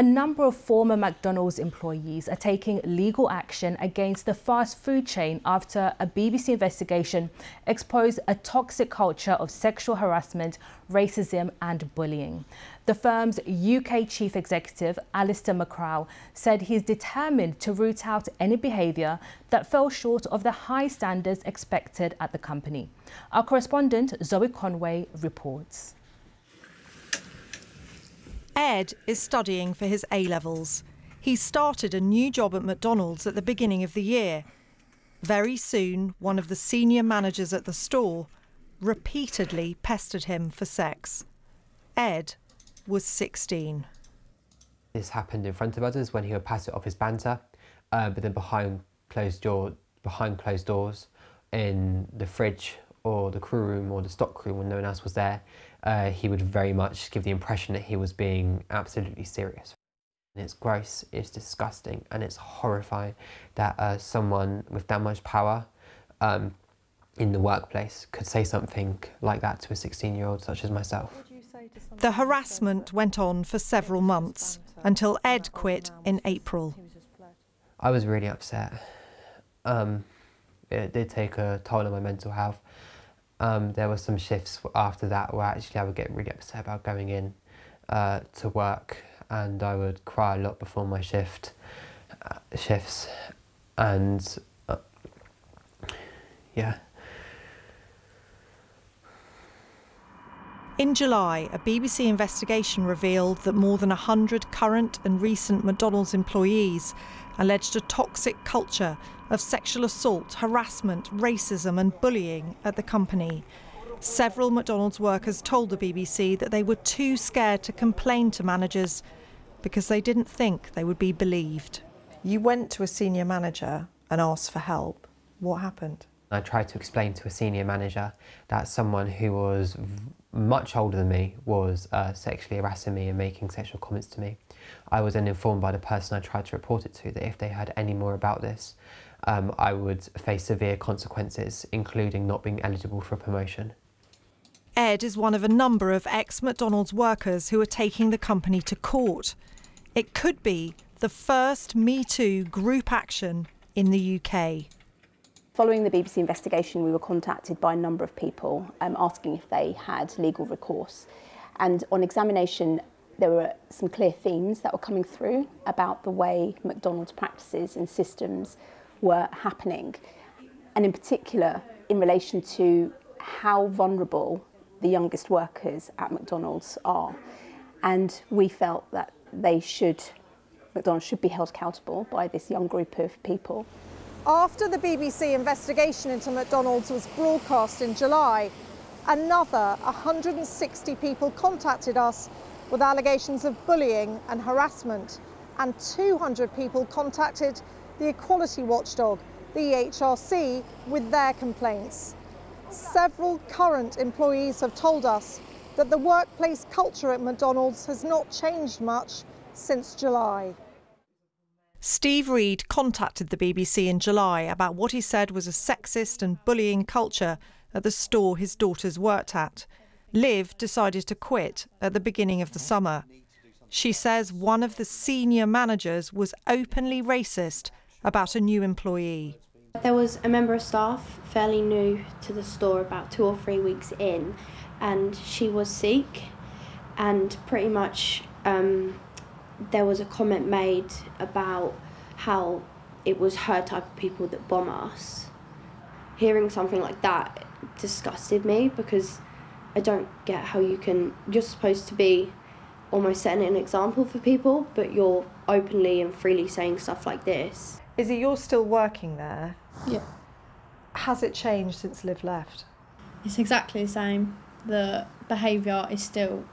A number of former McDonald's employees are taking legal action against the fast food chain after a BBC investigation exposed a toxic culture of sexual harassment, racism and bullying. The firm's UK chief executive, Alistair McCrow, said he's determined to root out any behaviour that fell short of the high standards expected at the company. Our correspondent, Zoe Conway, reports. Ed is studying for his A levels. He started a new job at McDonald's at the beginning of the year. Very soon, one of the senior managers at the store repeatedly pestered him for sex. Ed was 16. This happened in front of others when he would pass it off his banter, uh, but then behind closed door, behind closed doors, in the fridge or the crew room or the stock room when no one else was there, uh, he would very much give the impression that he was being absolutely serious. And it's gross, it's disgusting, and it's horrifying that uh, someone with that much power um, in the workplace could say something like that to a 16 year old such as myself. The harassment went on for several months until Ed quit in April. I was really upset. Um, it did take a toll on my mental health. Um, there were some shifts after that where actually I would get really upset about going in uh, to work and I would cry a lot before my shift uh, shifts and uh, yeah. In July, a BBC investigation revealed that more than 100 current and recent McDonald's employees alleged a toxic culture of sexual assault, harassment, racism, and bullying at the company. Several McDonald's workers told the BBC that they were too scared to complain to managers because they didn't think they would be believed. You went to a senior manager and asked for help. What happened? I tried to explain to a senior manager that someone who was much older than me was uh, sexually harassing me and making sexual comments to me. I was then informed by the person I tried to report it to that if they heard any more about this, um, I would face severe consequences, including not being eligible for a promotion. Ed is one of a number of ex McDonald's workers who are taking the company to court. It could be the first Me Too group action in the UK. Following the BBC investigation, we were contacted by a number of people um, asking if they had legal recourse. And on examination, there were some clear themes that were coming through about the way McDonald's practices and systems were happening. And in particular, in relation to how vulnerable the youngest workers at McDonald's are. And we felt that they should, McDonald's should be held accountable by this young group of people. After the BBC investigation into McDonald's was broadcast in July, another 160 people contacted us with allegations of bullying and harassment, and 200 people contacted the equality watchdog, the EHRC, with their complaints. Several current employees have told us that the workplace culture at McDonald's has not changed much since July. Steve Reed contacted the BBC in July about what he said was a sexist and bullying culture at the store his daughters worked at. Liv decided to quit at the beginning of the summer. She says one of the senior managers was openly racist about a new employee. There was a member of staff fairly new to the store about two or three weeks in, and she was Sikh, and pretty much um, there was a comment made about how it was her type of people that bomb us. Hearing something like that disgusted me because I don't get how you can. You're supposed to be almost setting an example for people, but you're openly and freely saying stuff like this. Is it you're still working there? Yeah. Has it changed since Liv left? It's exactly the same. The behaviour is still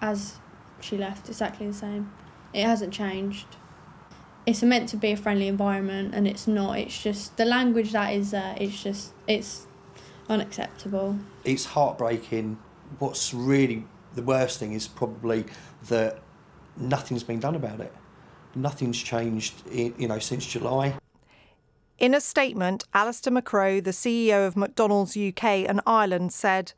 as she left, exactly the same. It hasn't changed. It's meant to be a friendly environment and it's not. It's just the language that is there, it's just, it's unacceptable. It's heartbreaking. What's really the worst thing is probably that nothing's been done about it. Nothing's changed, you know, since July. In a statement, Alistair McCrow, the CEO of McDonald's UK and Ireland, said,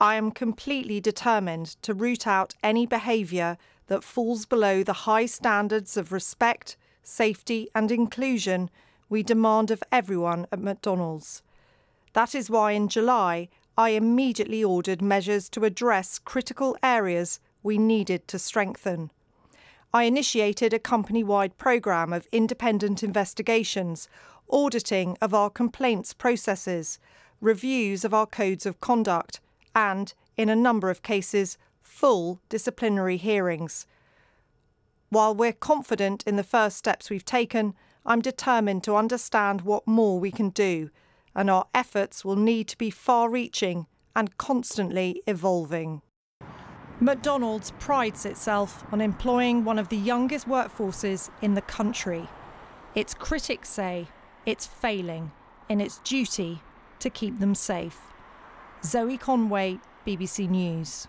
I am completely determined to root out any behaviour that falls below the high standards of respect, safety, and inclusion we demand of everyone at McDonald's. That is why in July I immediately ordered measures to address critical areas we needed to strengthen. I initiated a company wide programme of independent investigations, auditing of our complaints processes, reviews of our codes of conduct, and, in a number of cases, full disciplinary hearings. While we're confident in the first steps we've taken, I'm determined to understand what more we can do, and our efforts will need to be far reaching and constantly evolving. McDonald's prides itself on employing one of the youngest workforces in the country. Its critics say it's failing in its duty to keep them safe. Zoe Conway, BBC News.